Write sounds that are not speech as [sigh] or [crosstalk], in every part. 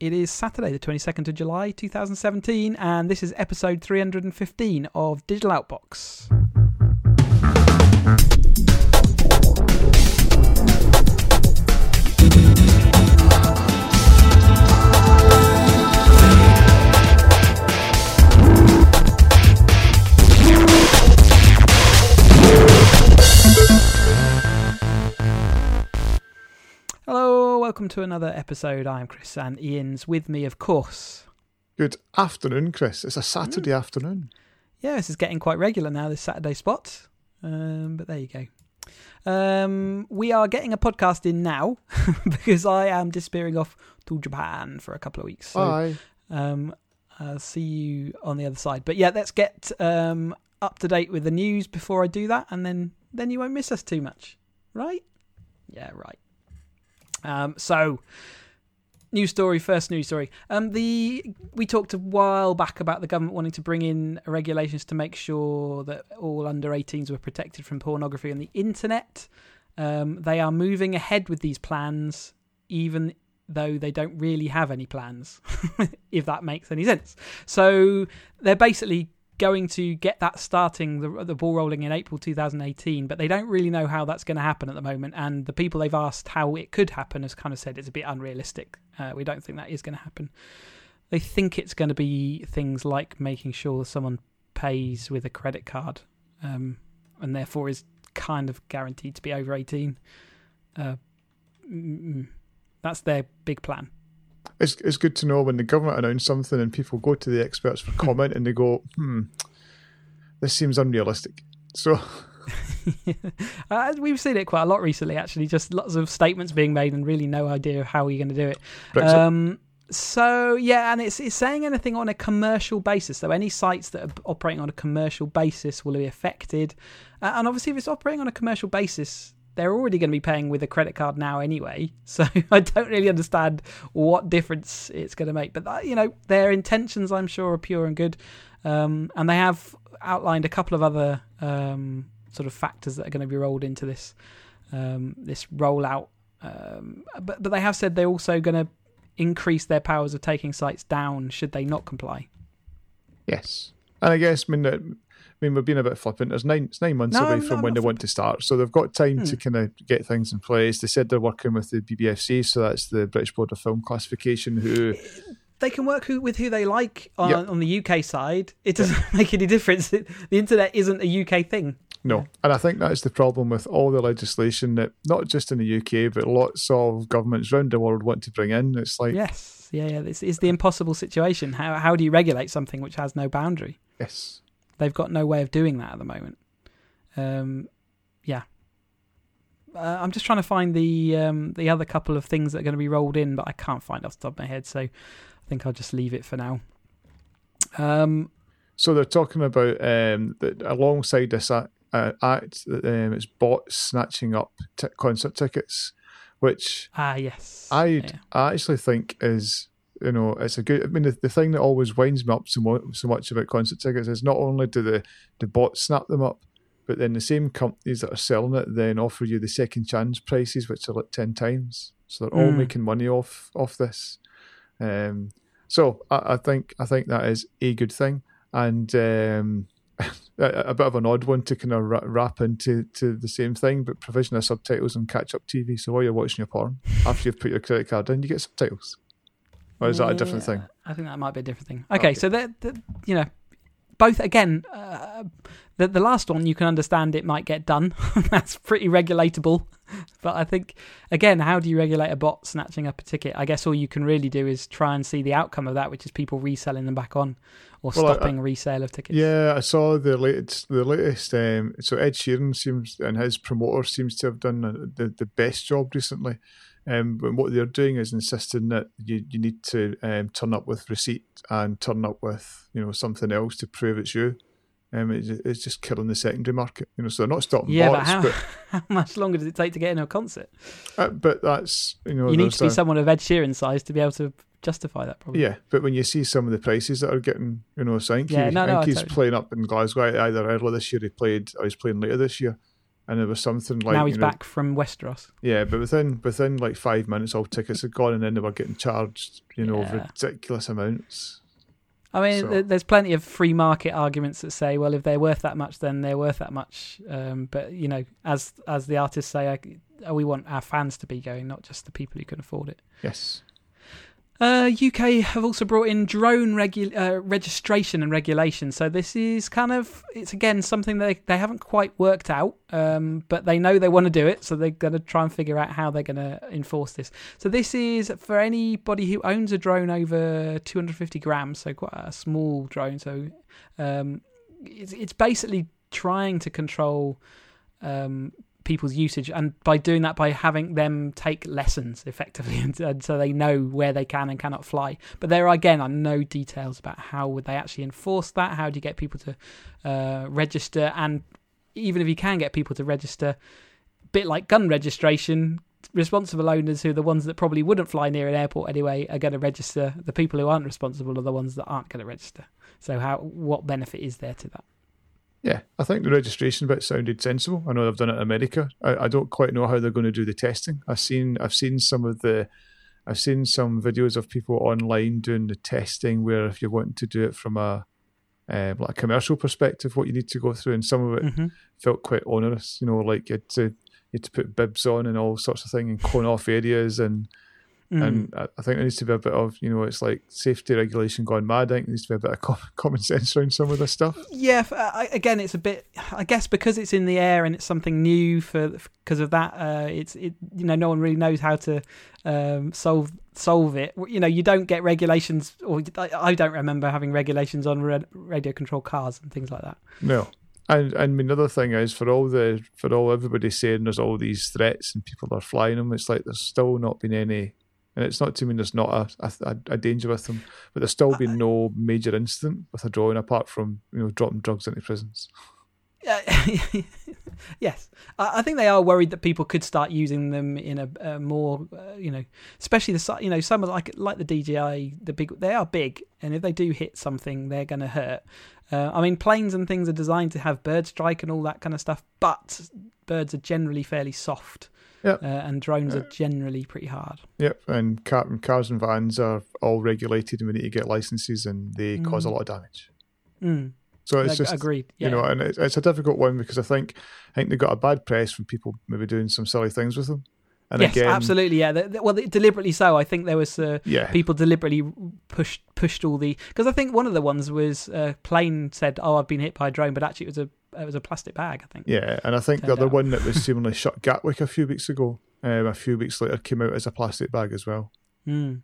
It is Saturday, the 22nd of July, 2017, and this is episode 315 of Digital Outbox. Welcome to another episode. I'm Chris, and Ian's with me, of course. Good afternoon, Chris. It's a Saturday afternoon. Yeah, this is getting quite regular now, this Saturday spot. Um, but there you go. Um, we are getting a podcast in now [laughs] because I am disappearing off to Japan for a couple of weeks. So, Bye. um, I'll see you on the other side. But yeah, let's get um, up to date with the news before I do that, and then then you won't miss us too much, right? Yeah, right. Um, so, news story, first news story. Um, the we talked a while back about the government wanting to bring in regulations to make sure that all under 18s were protected from pornography on the internet. Um, they are moving ahead with these plans, even though they don't really have any plans, [laughs] if that makes any sense. So they're basically going to get that starting, the, the ball rolling in April 2018, but they don't really know how that's going to happen at the moment. And the people they've asked how it could happen has kind of said it's a bit unrealistic. Uh, we don't think that is going to happen. They think it's going to be things like making sure someone pays with a credit card um, and therefore is kind of guaranteed to be over 18. Uh, mm, that's their big plan. It's it's good to know when the government announce something and people go to the experts for [laughs] comment and they go, hmm, this seems unrealistic. So [laughs] uh, we've seen it quite a lot recently, actually. Just lots of statements being made and really no idea of how you're going to do it. Brexit. Um, so yeah, and it's it's saying anything on a commercial basis. So any sites that are operating on a commercial basis will be affected. Uh, and obviously, if it's operating on a commercial basis, they're already going to be paying with a credit card now anyway. [laughs] So I don't really understand what difference it's going to make. But that, you know, their intentions, I'm sure, are pure and good. Um, and they have outlined a couple of other um, sort of factors that are going to be rolled into this um, this rollout. Um, but but they have said they're also going to increase their powers of taking sites down should they not comply. yes, and I guess I mean, uh, mean we're being a bit flippant. There's nine it's nine months No, away no, from when they want to start, so they've got time Hmm. to kind of get things in place. They said they're working with the BBFC, so that's the British Board of Film Classification, who They can work who, with who they like on, Yep. on the UK side. It doesn't [laughs] make any difference. It, the internet isn't a UK thing. No, and I think that's the problem with all the legislation that not just in the UK but lots of governments around the world want to bring in. It's like Yes, yeah, yeah. This is the impossible situation. How how do you regulate something which has no boundary? yes, They've got no way of doing that at the moment. Um, yeah. Uh, I'm just trying to find the um, the other couple of things that are going to be rolled in, but I can't find off the top of my head, so I think I'll just leave it for now. Um, So they're talking about um, that alongside this act, uh, act um, it's bots snatching up t- concert tickets, which ah, yes. I Yeah. I actually think is you know it's a good. I mean the, the thing that always winds me up so, mo- so much about concert tickets is not only do the the bots snap them up, but then the same companies that are selling it then offer you the second chance prices, which are like ten times. So they're all Mm. making money off off this. Um, so I, I think I think that is a good thing, and um, [laughs] a, a bit of an odd one to kind of wra- wrap into to the same thing, but provision of subtitles on catch up TV. So while you're watching your porn, after you've put your credit card in, you get subtitles. Or is that a different thing? I think that might be a different thing. Okay, Okay. so they're, they're- you know, both again. Uh, the the last one you can understand it might get done. [laughs] That's pretty regulatable. But I think again, how do you regulate a bot snatching up a ticket? I guess all you can really do is try and see the outcome of that, which is people reselling them back on or Well, I- stopping resale of tickets. Yeah, I saw the latest. The latest. Um, so Ed Sheeran seems and his promoter seems to have done the the best job recently. Um, but what they're doing is insisting that you, you need to um, turn up with receipt and turn up with you know something else to prove it's you. Um, it's, it's just killing the secondary market. You know, so they're not stopping Yeah, but how, but [laughs] how much longer does it take to get into a concert? uh, but that's you know you need to be a- someone of Ed Sheeran size to be able to justify that. Probably. Yeah, but when you see some of the prices that are getting, you know, think, Yeah, no, no, he's totally- playing up in Glasgow either earlier this year he played or he's playing later this year. and there was something like now he's you know, back from Westeros. Yeah, but within within like five minutes, all tickets had gone, and then they were getting charged, you know, Yeah. ridiculous amounts. I mean, So- there's plenty of free market arguments that say, well, if they're worth that much, then they're worth that much. Um, but you know, as as the artists say, I, we want our fans to be going, not just the people who can afford it. Yes. Uh, UK have also brought in drone regu- uh, registration and regulation. So this is kind of it's again something they they haven't quite worked out, um, but they know they want to do it, so they're going to try and figure out how they're going to enforce this. So this is for anybody who owns a drone over 250 grams, so quite a small drone. So um, it's it's basically trying to control um, people's usage, and by doing that, by having them take lessons effectively, [laughs] and, and so they know where they can and cannot fly. But there again are no details about how would they actually enforce that. How do you get people to uh, register? And even if you can get people to register, bit like gun registration. Responsible owners, who are the ones that probably wouldn't fly near an airport anyway, are going to register. The people who aren't responsible are the ones that aren't going to register. So, how what benefit is there to that? Yeah, I think the registration bit sounded sensible. I know they've done it in America. I, I don't quite know how they're going to do the testing. I've seen I've seen some of the I've seen some videos of people online doing the testing where if you're wanting to do it from a um, like a commercial perspective, what you need to go through, and some of it hmm felt quite onerous. You know, like you had to you had to put bibs on and all sorts of thing and cone off areas and Mm. and I I think there needs to be a bit of you know it's like safety regulation gone mad. I think there needs to be a bit of com- [laughs] common sense around some of this stuff. Yeah, I- again, it's a bit. I guess because it's in the air and it's something new for because of that. Uh, it's it. You know, no one really knows how to um, solve solve it. You know, you don't get regulations, or I don't remember having regulations on ra- radio control cars and things like that. No. And and another thing is for all the for all everybody saying there's all these threats and people are flying them, it's like there's still not been any and it's not to mean there's not a, a, a danger with them, but there's still been no major incident with a drone apart from you know dropping drugs into prisons. [laughs] Yes, I, I think they are worried that people could start using them in a, a more, uh, you know, especially the you know some of like like the DJI, the big they are big, and if they do hit something, they're going to hurt. Uh, I mean, planes and things are designed to have bird strike and all that kind of stuff, but birds are generally fairly soft, Yep. uh, and drones are generally pretty hard. Yep, and car, and cars and vans are all regulated, and we need to get licenses, and they cause a Mm. lot of damage. Mm, So it's ag- just agreed. Yeah. you know, and it's, it's a difficult one because I think I think they got a bad press from people maybe doing some silly things with them. And yes, again, absolutely. Yeah. They- they- well, they- deliberately so. I think there was. Uh, yeah, people deliberately pushed pushed all the because I think one of the ones was uh, plane said, "Oh, I've been hit by a drone," but actually it was a it was a plastic bag. I think. yeah, and I think the other out. one that was [laughs] seemingly shut Gatwick a few weeks ago, um, a few weeks later came out as a plastic bag as well. Mm.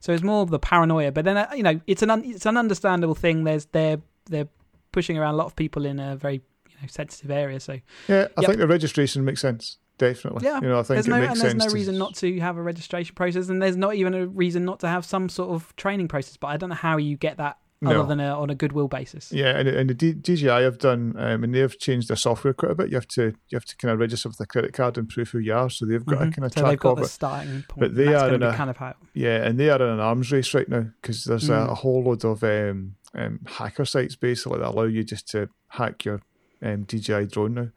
So it's more of the paranoia, but then uh, you know it's an un- it's an understandable thing. There's they're they're pushing around a lot of people in a very you know sensitive area. So Yeah, I Yep. think the registration makes sense. Definitely, Yeah, you know, I think there's it no makes and there's no to- reason not to have a registration process, and there's not even a reason not to have some sort of training process. But I don't know how you get that No. other than a, on a goodwill basis. Yeah, and, and the D- DJI have done, um, and they've changed their software quite a bit. You have to you have to kind of register with a credit card and prove who you are. So they've got a Mhm. kind of so they've got the it. starting point. But they that's are in a- kind of how. Yeah, and they are in an arms race right now because there's a, Mm. a whole load of um, um, hacker sites basically that allow you just to hack your um, DJI drone now.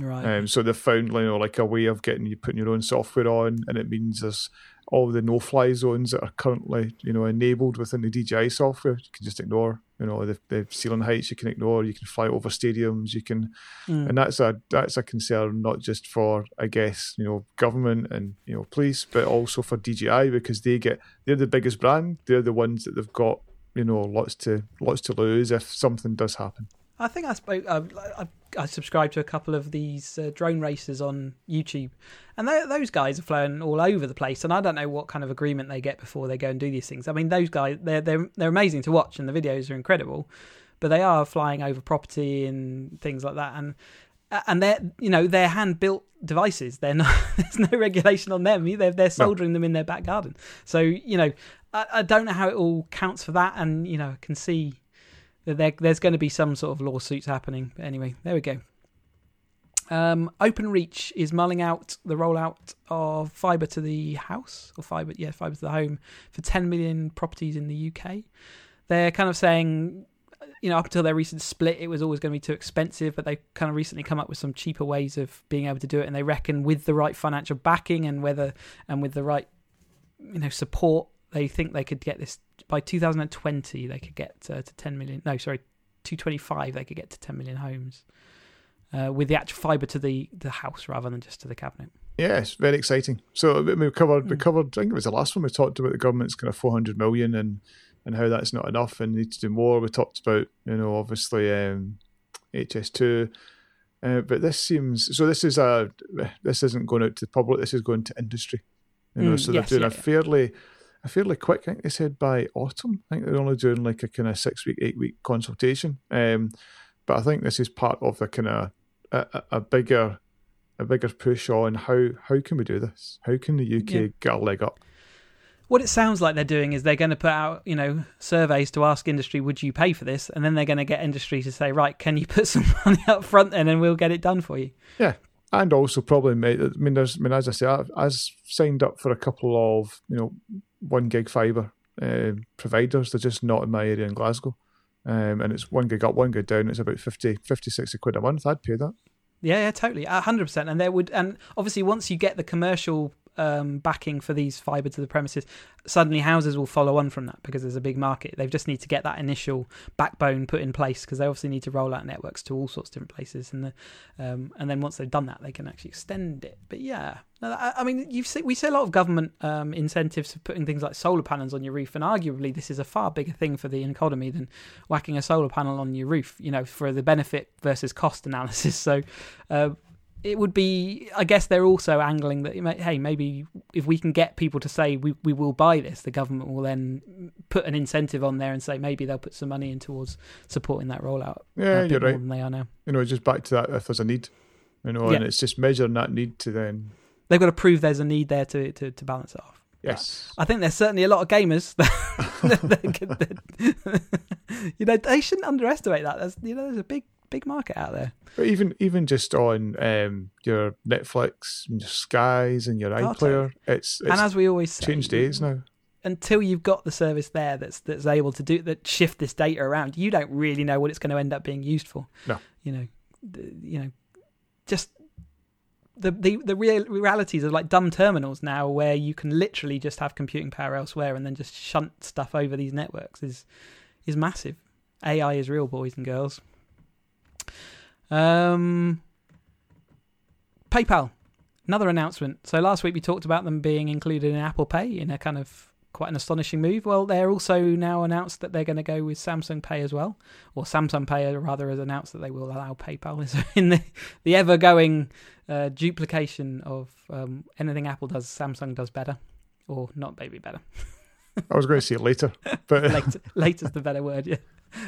Right. Um, so they've found you know, like a way of getting you putting your own software on, and it means there's all the no-fly zones that are currently you know enabled within the DJI software. You can just ignore. You know the, the ceiling heights you can ignore. You can fly over stadiums. You can Mm. and that's a that's a concern not just for I guess you know government and you know police, but also for DJI because they get they're the biggest brand. They're the ones that they've got you know lots to lots to lose if something does happen. I think I spoke. I, I, I subscribed to a couple of these uh, drone races on YouTube, and tho- those guys are flying all over the place. And I don't know what kind of agreement they get before they go and do these things. I mean, those guys they're they're they're amazing to watch, and the videos are incredible, but they are flying over property and things like that. And and they're you know they're hand built devices. They're not. [laughs] there's no regulation on them. They're they're soldering them in their back garden. So you know, I, I don't know how it all counts for that. And you know, I can see there, there's going to be some sort of lawsuits happening. But anyway, there we go. Um, OpenReach is mulling out the rollout of fibre to the house, or fibre, yeah, fibre to the home for 10 million properties in the UK. They're kind of saying you know, up until their recent split, it was always going to be too expensive, but they kind of recently come up with some cheaper ways of being able to do it. And they reckon with the right financial backing and whether and with the right, you know, support, they think they could get this by 2020. They could get uh, to 10 million. No, sorry, 225. They could get to 10 million homes uh, with the actual fiber to the the house rather than just to the cabinet. Yes, very exciting. So we covered, we covered. I think it was the last one we talked about the government's kind of 400 million and and how that's not enough and need to do more. We talked about, you know, obviously um, HS2. Uh, but this seems so. This is a this isn't going out to the public. This is going to industry. You know, mm, so they're doing yeah, a fairly fairly quick. I think they said by autumn. I think they're only doing like a kind of six week, eight week consultation. Um, but I think this is part of the kind of a, a, bigger a bigger push on how how can we do this? How can the UK yeah. get a leg up? what it sounds like they're doing is they're going to put out, you know, surveys to ask industry, would you pay for this? And then they're going to get industry to say, right, can you [laughs] put some money up front then and we'll get it done for you. Yeah. And also probably, I mean, there's, I mean, as I say, I've, I've signed up for a couple of, you know, one gig fibre uh, providers. They're just not in my area in Glasgow. Um, and it's one gig up, one gig down. It's about 50, 50, 60 quid a month. I'd pay that. Yeah, yeah, totally, hundred percent. And there would, and obviously, once you get the commercial um, backing for these fiber to the premises, suddenly houses will follow on from that because there's a big market. They just need to get that initial backbone put in place because they obviously need to roll out networks to all sorts of different places, and the, um, and then once they've done that, they can actually extend it. But yeah, I, mean, you we see a lot of government um, incentives for putting things like solar panels on your roof, and arguably this is a far bigger thing for the economy than whacking a solar panel on your roof. You know, for the benefit versus cost analysis. [laughs] So. Uh, it would be i guess they're also angling that hey maybe if we can get people to say we, we will buy this the government will then put an incentive on there and say maybe they'll put some money in towards supporting that rollout uh, yeah you're right than they are now you know just back to that if there's a need you know yeah. and it's just measuring that need to then they've got to prove there's a need there to, to, to balance it off Yes, I think there's certainly a lot of gamers [laughs] that, that, that, [laughs] you know they shouldn't underestimate that. There's you know there's a big big market out there. But even even just on um, your Netflix, and your Skies, and your iPlayer, it's, it's and as we always say, changed days now. Until you've got the service there that's that's able to do that shift this data around, you don't really know what it's going to end up being used for. No, you know, you know, just the the the real realities of like dumb terminals now, where you can literally just have computing power elsewhere and then just shunt stuff over these networks is is massive. AI is real, boys and girls. Um, PayPal, another announcement. So last week we talked about them being included in Apple Pay in a kind of quite an astonishing move. Well, they're also now announced that they're going to go with Samsung Pay as well, or Samsung Pay rather has announced that they will allow PayPal. [laughs] So in the the ever going uh, duplication of um, anything Apple does, Samsung does better, or not maybe better. I was going to say later, but [laughs] later, later's the better word. Yeah.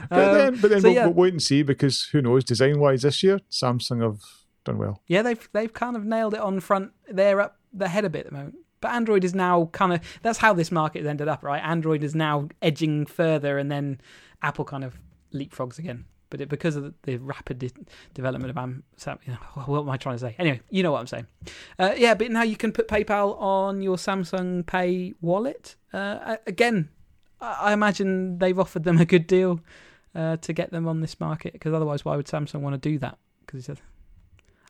But um, then, but then so we'll, yeah. we'll, wait and see because who knows? Design wise, this year Samsung have done well. Yeah, they've they've kind of nailed it on front. They're up the head a bit at the moment. But Android is now kind of that's how this market has ended up, right? Android is now edging further, and then Apple kind of leapfrogs again. But it, because of the, the rapid de- development of um, you know, what am I trying to say? Anyway, you know what I'm saying. Uh, yeah, but now you can put PayPal on your Samsung Pay wallet. Uh, again, I imagine they've offered them a good deal uh, to get them on this market because otherwise, why would Samsung want to do that? Because he said,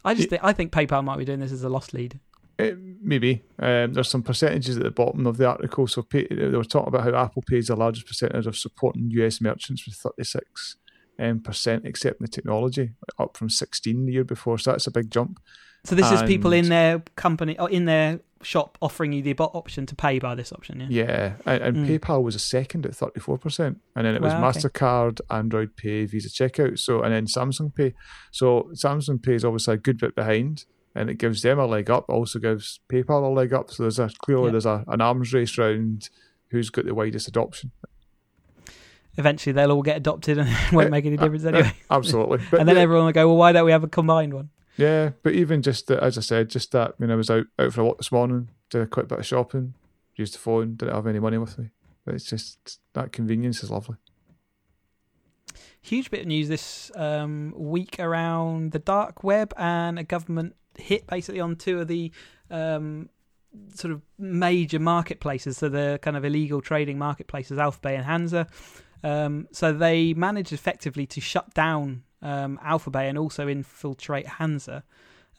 I just think, I think PayPal might be doing this as a lost lead. It, maybe um, there's some percentages at the bottom of the article. So pay, they were talking about how Apple pays the largest percentage of supporting US merchants with 36 um, percent accepting the technology, up from 16 the year before. So that's a big jump. So this and, is people in their company or in their shop offering you the option to pay by this option. Yeah, yeah, and, and mm. PayPal was a second at thirty four percent, and then it was Mastercard, okay. Android Pay, Visa checkout. So and then Samsung Pay. So Samsung Pay is obviously a good bit behind, and it gives them a leg up. Also gives PayPal a leg up. So there's a clearly yeah. there's a, an arms race round who's got the widest adoption eventually they'll all get adopted and it [laughs] won't eh, make any uh, difference uh, anyway. [laughs] Absolutely. But and then everyone will go, well, why don't we have a combined one? Yeah, but even just as I said, just that when I was out out for a walk this morning, did a quick bit of shopping, used the phone, didn't have any money with me. But it's just that convenience is lovely. Huge bit of news this um, week around the dark web and a government hit basically on two of the um, sort of major marketplaces, so the kind of illegal trading marketplaces, AlphaBay and Hansa. Um, so they managed effectively to shut down um, AlphaBay and also infiltrate Hansa,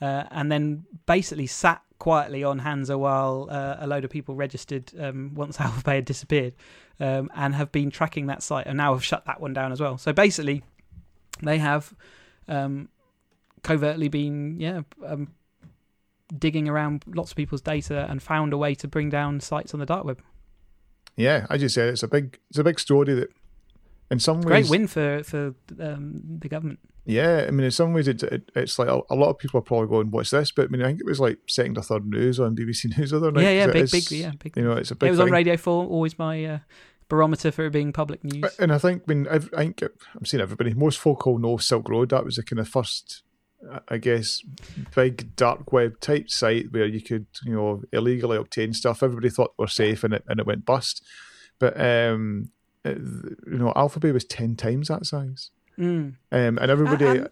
uh, and then basically sat quietly on Hansa while uh, a load of people registered um, once [laughs] AlphaBay had disappeared, um, and have been tracking that site and now have shut that one down as well. So basically, they have um, covertly been yeah um, digging around lots of people's data and found a way to bring down sites on the dark web. Yeah, as you said, it's a big it's a big story that in some ways great win for for um, the government. Yeah, I mean, in some ways, it, it, it's like a, a, lot of people are probably going, "What's this?" But I mean, I think it was like second or third news on BBC [laughs] News the other night. Yeah, yeah, big, is, big, yeah, big. You know, it's a big. It was thing. on Radio Four, always my uh, barometer for it being public news. And I think, I mean, I think I'm seeing everybody. Most folk will know Silk Road. That was the kind of first, I guess, big dark web type site where you could, you know, illegally obtain stuff. Everybody thought they were safe, and it and it went bust. But um, you know, AlphaBay was ten times that size. Mm. Um, and everybody. And, and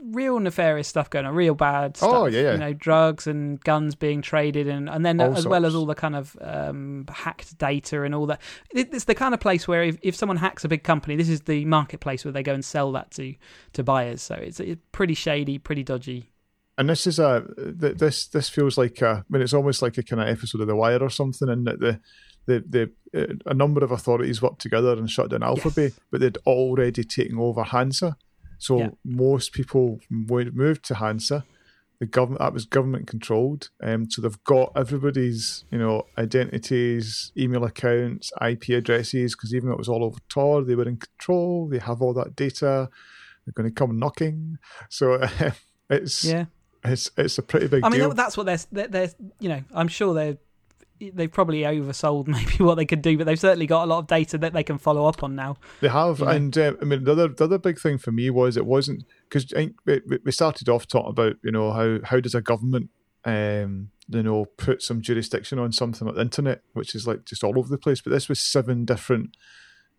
real nefarious stuff going on, real bad stuff. Oh, yeah, yeah. You know, drugs and guns being traded, and, and then All as well as all the kind of um, hacked data and all that. It, it's the kind of place where if, if someone hacks a big company, this is the marketplace where they go and sell that to to buyers. So it's, it's pretty shady, pretty dodgy. And this is a this this feels like a I mean it's almost like a kind of episode of The Wire or something, and that the the the uh, a number of authorities worked together and shut down AlphaBay, Yes. but they'd already taken over Hansa, so Yeah. most people would moved to Hansa. The government that was government controlled, um, so they've got everybody's you know identities, email accounts, IP addresses, because even though it was all over Tor, they were in control. They have all that data. They're going to come knocking, so [laughs] it's Yeah, it's it's a pretty big I mean deal. that's what they're, they're they're you know I'm sure they're they've probably oversold [laughs] maybe what they could do, but they've certainly got a lot of data that they can follow up on now. They have, Yeah. and uh, I mean the other the other big thing for me was it wasn't because we started off talking about you know how how does a government um you know put some jurisdiction on something like the internet, which is like just all over the place. But this was seven different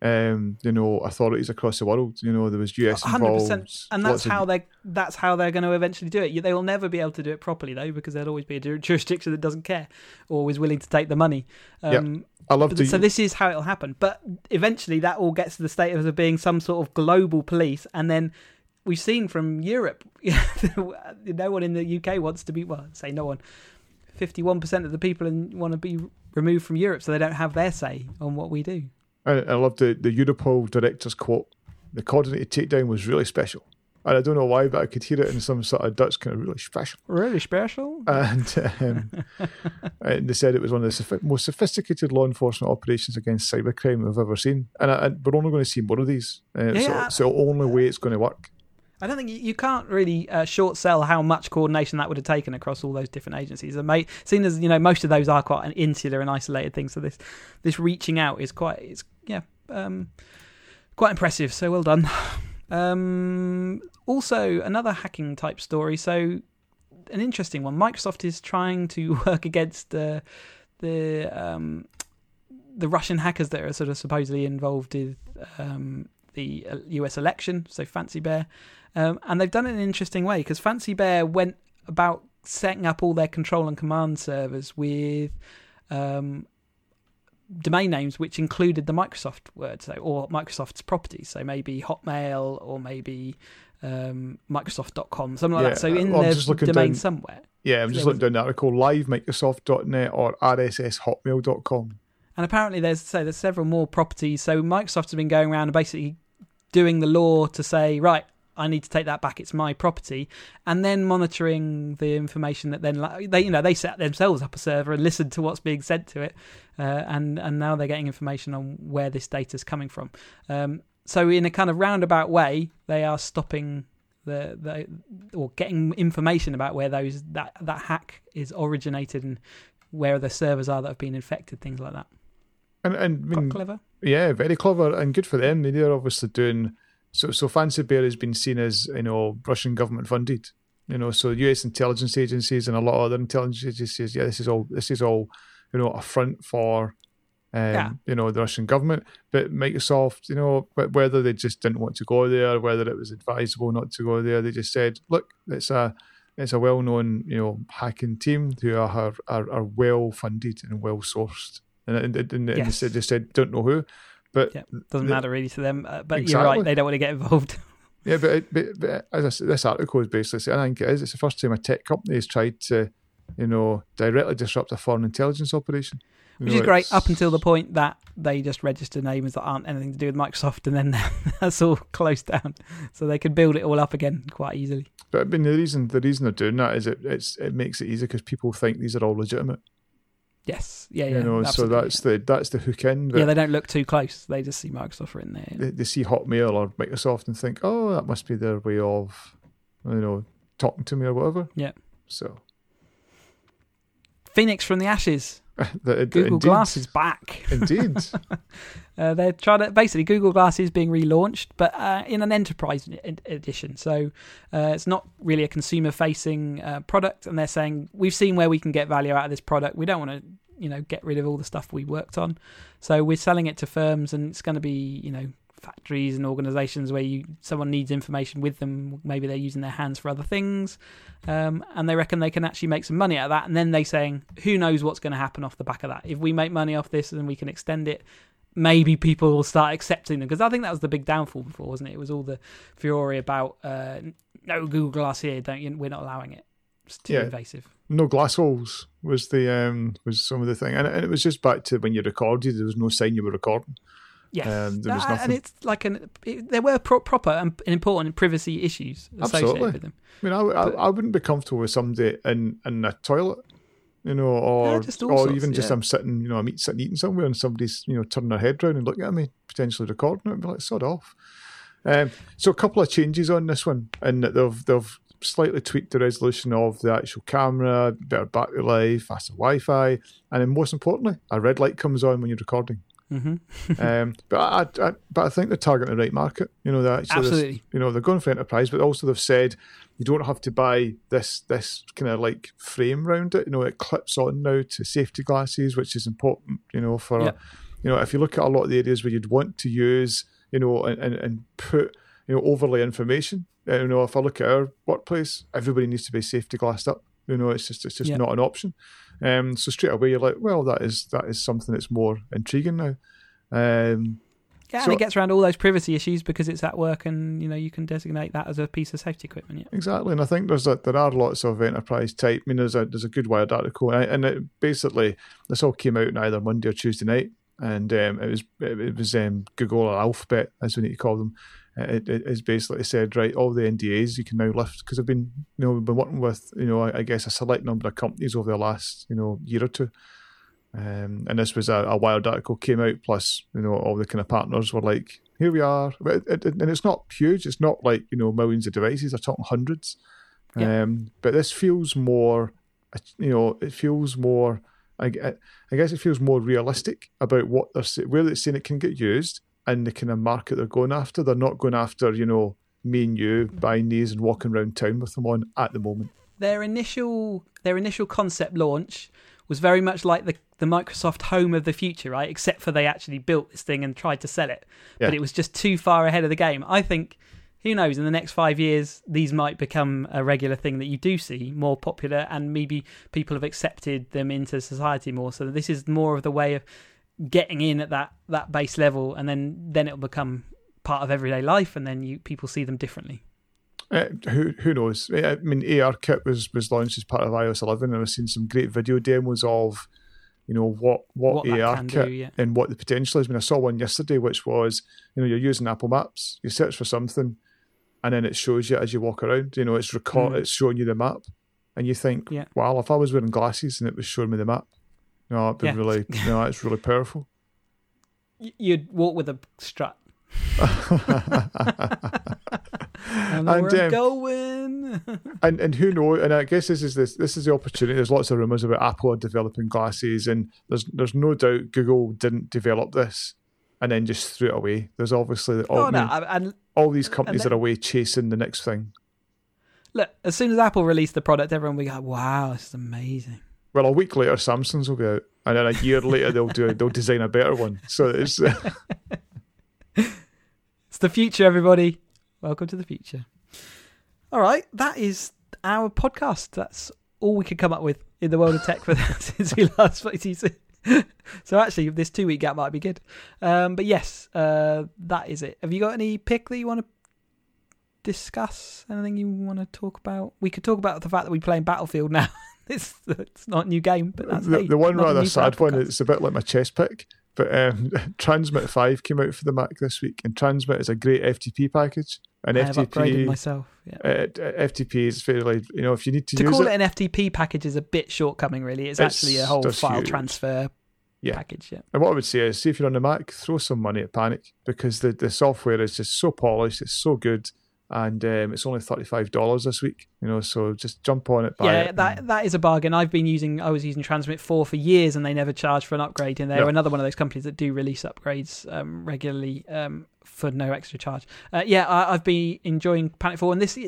um you know authorities across the world. You know there was US hundred involved, and that's lots of- how they that's how they're going to eventually do it. They will never be able to do it properly though, because there'll always be a [laughs] jurisdiction that doesn't care or is willing to take the money. Um, I love the so this is how it'll happen. But eventually, that all gets to the status of being some sort of global police, and then we've seen from Europe, [laughs] no one in the UK wants to be well, say no one. Fifty-one percent of the people in, want to be removed from Europe, so they don't have their say on what we do. I, I love the the Europol director's quote. The coordinated takedown was really special. And I don't know why, but I could hear it in some sort of Dutch kind of really special. Really special. and, um, [laughs] and they said it was one of the most sophisticated law enforcement operations against cybercrime we've ever seen. And, I, and we're only going to see more of these. Uh, Yeah, so yeah. it's the only way it's going to work. I don't think you, can't really uh, short sell how much coordination that would have taken across all those different agencies. And seeing as you know most of those are quite an insular and isolated things, so this this reaching out is quite it's yeah um, quite impressive. So well done. Um, also, another hacking type story. So an interesting one. Microsoft is trying to [laughs] work against uh, the um, the Russian hackers that are sort of supposedly involved with um, the uh, US election. So Fancy Bear, um, and they've done it in an interesting way because Fancy Bear went about setting up all their control and command servers with um, domain names which included the Microsoft word, so or Microsoft's properties. So maybe Hotmail or maybe um, Microsoft.com, something like Yeah, that. So in well, I'm their just looking domain down- somewhere. Yeah, I'm just looking down the article live Microsoft.net or RSSHotmail.com. And apparently, there's so there's several more properties. So Microsoft has been going around and basically doing the law to say, right, I need to take that back. It's my property, and then monitoring the information that then they, you know, they set themselves up a server and listen to what's being sent to it, uh, and and now they're getting information on where this data is coming from. Um, so in a kind of roundabout way, they are stopping the the or getting information about where those that that hack is originated and where the servers are that have been infected, things like that. And, and I mean, clever. Yeah, very clever and good for them. They're obviously doing so. So Fancy Bear has been seen as you know Russian government funded. You know, so U.S. intelligence agencies and a lot of other intelligence agencies. Yeah, this is all. This is all. You know, a front for. Um, Yeah. You know the Russian government, but Microsoft, you know, wh- whether they just didn't want to go there, whether it was advisable not to go there, they just said, "Look, it's a, it's a well-known, you know, hacking team who are are, are well funded and well sourced." And, and, and, and they Yes. said, they said, "Don't know who, But Yeah, doesn't the- matter really to them. Uh, but you're right; they don't want to get involved. [laughs] Yeah, but, but, but as I said, this article is basically saying, I think it is. It's the first time a tech company has tried to, you know, directly disrupt a foreign intelligence operation. You which know, is great it's- up until the point that they just register names that aren't anything to do with Microsoft, and then [laughs] that's all closed down, so they can build it all up again quite easily. But I mean, the reason the reason they're doing that is it it's it makes it easy because people think these are all legitimate. Yes, yeah, yeah. you know, so that's the that's the hook in. Yeah. They don't look too close; they just see Microsoft in there. they, they see Hotmail or Microsoft and think, oh, that must be their way of, you know, talking to me or whatever. Yeah. So Phoenix from the ashes. [laughs] Google indeed, Glass is back. Indeed. [laughs] Uh, they're trying to basically Google Glass is being relaunched, but uh, in an enterprise ed- edition. So uh, it's not really a consumer-facing uh, product, and they're saying we've seen where we can get value out of this product. We don't want to, you know, get rid of all the stuff we worked on. So we're selling it to firms, and it's going to be, you know, factories and organisations where you someone needs information with them. Maybe they're using their hands for other things, um, and they reckon they can actually make some money out of that. And then they saying, who knows what's going to happen off the back of that? If we make money off this and we can extend it, maybe people will start accepting them because I think that was the big downfall before, wasn't it? It was all the fury about uh, no Google Glass here, don't you? We're not allowing it. It's too Yeah. invasive. no glass holes was the um was some of the thing, and, and it was just back to when you recorded, there was no sign you were recording. Yes, Um, there was nothing- and it's like an it, there were pro- proper and important privacy issues associated Absolutely. with them. I mean, I, I, I wouldn't be comfortable with somebody in in a toilet, you know, or or sorts, even just yeah. I'm sitting, you know, I'm eat, sitting eating somewhere, and somebody's you know turning their head round and looking at me, potentially recording it, and be like, sod off. Um, so a couple of changes on this one, and that they've they've slightly tweaked the resolution of the actual camera, better battery life, faster Wi-Fi, and then most importantly, a red light comes on when you're recording. Hmm [laughs] um, but I, I, but I think they're targeting the right market. You know, that Absolutely. you know they're going for enterprise, but also they've said you don't have to buy this this kind of like frame round it. You know, it clips on now to safety glasses, which is important. You know, for Yeah. you know if you look at a lot of the areas where you'd want to use, you know, and, and, and put you know overlay information. You know, if I look at our workplace, everybody needs to be safety glassed up. You know, it's just it's just Yeah. not an option. Um, so straight away you're like, well, that is that is something that's more intriguing now. Um, Yeah, So- and it gets around all those privacy issues because it's at work, and you know you can designate that as a piece of safety equipment. Yeah. Exactly, and I think there's a, there are lots of enterprise type. I mean, there's a there's a good Wired article, and, and it basically this all came out on either Monday or Tuesday night, and um, it was it, it was um, Google or Alphabet, as we need to call them. It, it is basically said right, all the NDAs you can now lift because I've been you know we've been working with you know I, I guess a select number of companies over the last you know year or two. Um, and this was a, a Wired article came out. Plus, you know, all the kind of partners were like, "Here we are," it, it, and it's not huge. It's not like you know millions of devices. They're talking hundreds. Yeah. Um, but this feels more, you know, it feels more. I, gue- I guess it feels more realistic about what they're where they're saying it can get used and the kind of market they're going after. They're not going after you know me and you buying these and walking around town with them on at the moment. Their initial their initial concept launch was very much like the the Microsoft Home of the future, right? Except for they actually built this thing and tried to sell it, but it was just too far ahead of the game. I think. Who knows? In the next five years, these might become a regular thing that you do see more popular, and maybe people have accepted them into society more. So this is more of the way of getting in at that that base level, and then then it'll become part of everyday life, and then you people see them differently. Uh, who who knows? I mean, AR Kit was was launched as part of iOS 11, and I've seen some great video demos of, you know, what what, What that AR Kit do, yeah. and what the potential is. I mean, I saw one yesterday, which was, you know, you're using Apple Maps, you search for something, and then it shows you as you walk around. You know, it's record, Mm. it's showing you the map, and you think, Yeah. wow, if I was wearing glasses and it was showing me the map, no, it'd be Yeah. really, [laughs] no, it's really powerful. You'd walk with a strut. And, [laughs] where um, going. [laughs] and and who knows? And I guess this is this this is the opportunity. There's lots of rumors about Apple developing glasses, and there's there's no doubt Google didn't develop this and then just threw it away. There's obviously all, oh no! And all these companies then- are away chasing the next thing. look, as soon as Apple released the product, everyone be like, "Wow, this is amazing." Well, a week later, Samsung's will go out, and then a year [laughs] later they'll do they'll design a better one. So it's [laughs] It's the future, everybody. Welcome to the future. All right, that is our podcast. That's all we could come up with in the world of tech for [laughs] since we last spoke so actually, this two week gap might be good. Um, but yes, uh, that is it. Have you got any pick that you want to discuss? Anything you want to talk about? We could talk about the fact that we play in Battlefield now. [laughs] it's it's not a new game, but that's the, hey, the one rather new for our sad one. podcast. It's a bit like my chess pick, but um, [laughs] Transmit Five came out for the Mac this week, and Transmit is a great FTP package. An I FTP, myself. Yeah. uh, FTP is fairly, you know, if you need to, to use call it, it, an FTP package is a bit shortcoming, really. It's, It's actually a whole file huge. transfer Yeah. package. Yeah. And what I would say is, see if you're on the Mac, throw some money at Panic because the, the software is just so polished, it's so good, and um, it's only thirty five dollars this week. You know, so just jump on it, buy yeah, it. that that is a bargain. I've been using, I was using Transmit Four for years, and they never charge for an upgrade. And they're No. another one of those companies that do release upgrades um, regularly um, for no extra charge. Uh, yeah, I, I've been enjoying Panic Four, and this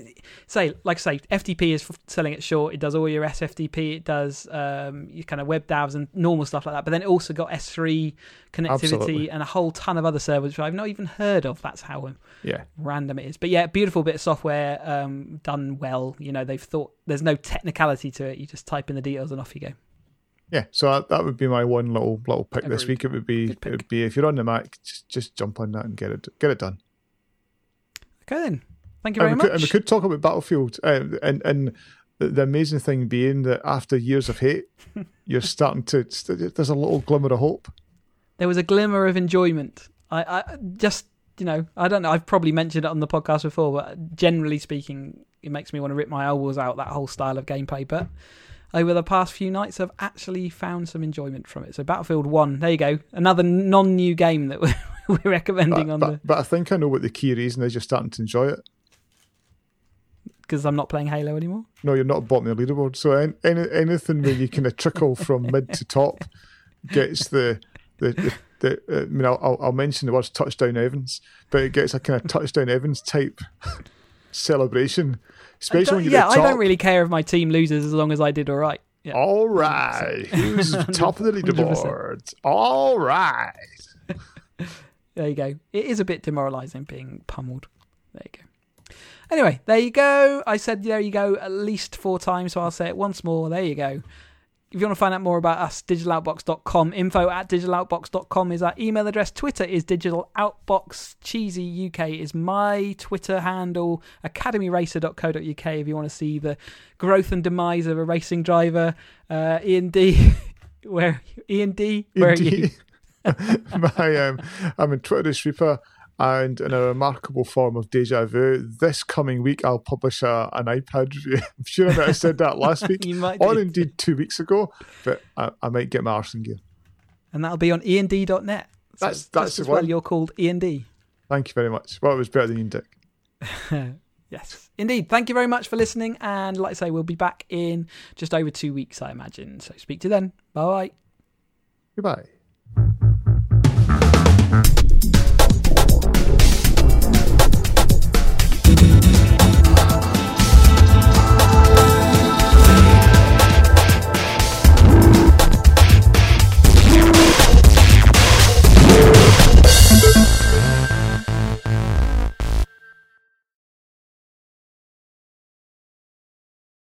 say, like I say, FTP is selling it short. It does all your SFTP, it does um, your kind of web DAVs and normal stuff like that. But then it also got S3 connectivity Absolutely. and a whole ton of other servers which I've not even heard of. That's how um, yeah, random it is. But yeah, beautiful bit of software, um, done well. You know, they've thought there's no technicality to it. You just type in the details and off you go. Yeah. So that, that would be my one little little pick this week. It would be it would be if you're on the Mac, just just jump on that and get it get it done. Okay then. Thank you very we, much. could, and we could talk about Battlefield, um, and and the, the amazing thing being that after years of hate, [laughs] you're starting to. There's a little glimmer of hope. There was a glimmer of enjoyment. I, I just, you know, I don't know. I've probably mentioned it on the podcast before, but generally speaking, it makes me want to rip my elbows out that whole style of gameplay. But over the past few nights, I've actually found some enjoyment from it. So Battlefield One, there you go, another non-new game that we're, [laughs] we're recommending But, on but, the but I think I know what the key reason is. You're starting to enjoy it. because I'm not playing Halo anymore. No, you're not bottom of the leaderboard. So any, any, anything where you kind of trickle from mid to top gets the the. the the, uh, I mean, I'll, I'll- I'll mention the words touchdown Evans, but it gets a kind of touchdown Evans type celebration, especially when you're yeah, I top. don't really care if my team loses as long as I did all right. Yeah. All right, who's [laughs] top of the 100%. leaderboard? All right. [laughs] There you go. It is a bit demoralising being pummeled. There you go. Anyway, there you go. I said there you go at least four times, so I'll say it once more. There you go. If you want to find out more about us, digitaloutbox.com. Info at digitaloutbox.com is our email address. Twitter is digitaloutbox. Cheesy UK is my Twitter handle. Academyracer.co.uk if you want to see the growth and demise of a racing driver. Uh, Ian D. [laughs] Where Ian D? Where are you? Indeed. [laughs] My, um, I'm in Twitter Sweeper, and in a remarkable form of deja vu, this coming week I'll publish a, an iPad review. [laughs] I'm sure I might have said that last week, [laughs] or indeed two weeks ago, but I, I might get my arse in gear. and that'll be on end.net. So That's- that's as well. You're called E and D. Thank you very much. Well, it was better than Ian Dick. [laughs] yes, indeed. Thank you very much for listening. And like I say, we'll be back in just over two weeks, I imagine. So speak to you then. Bye bye. Goodbye.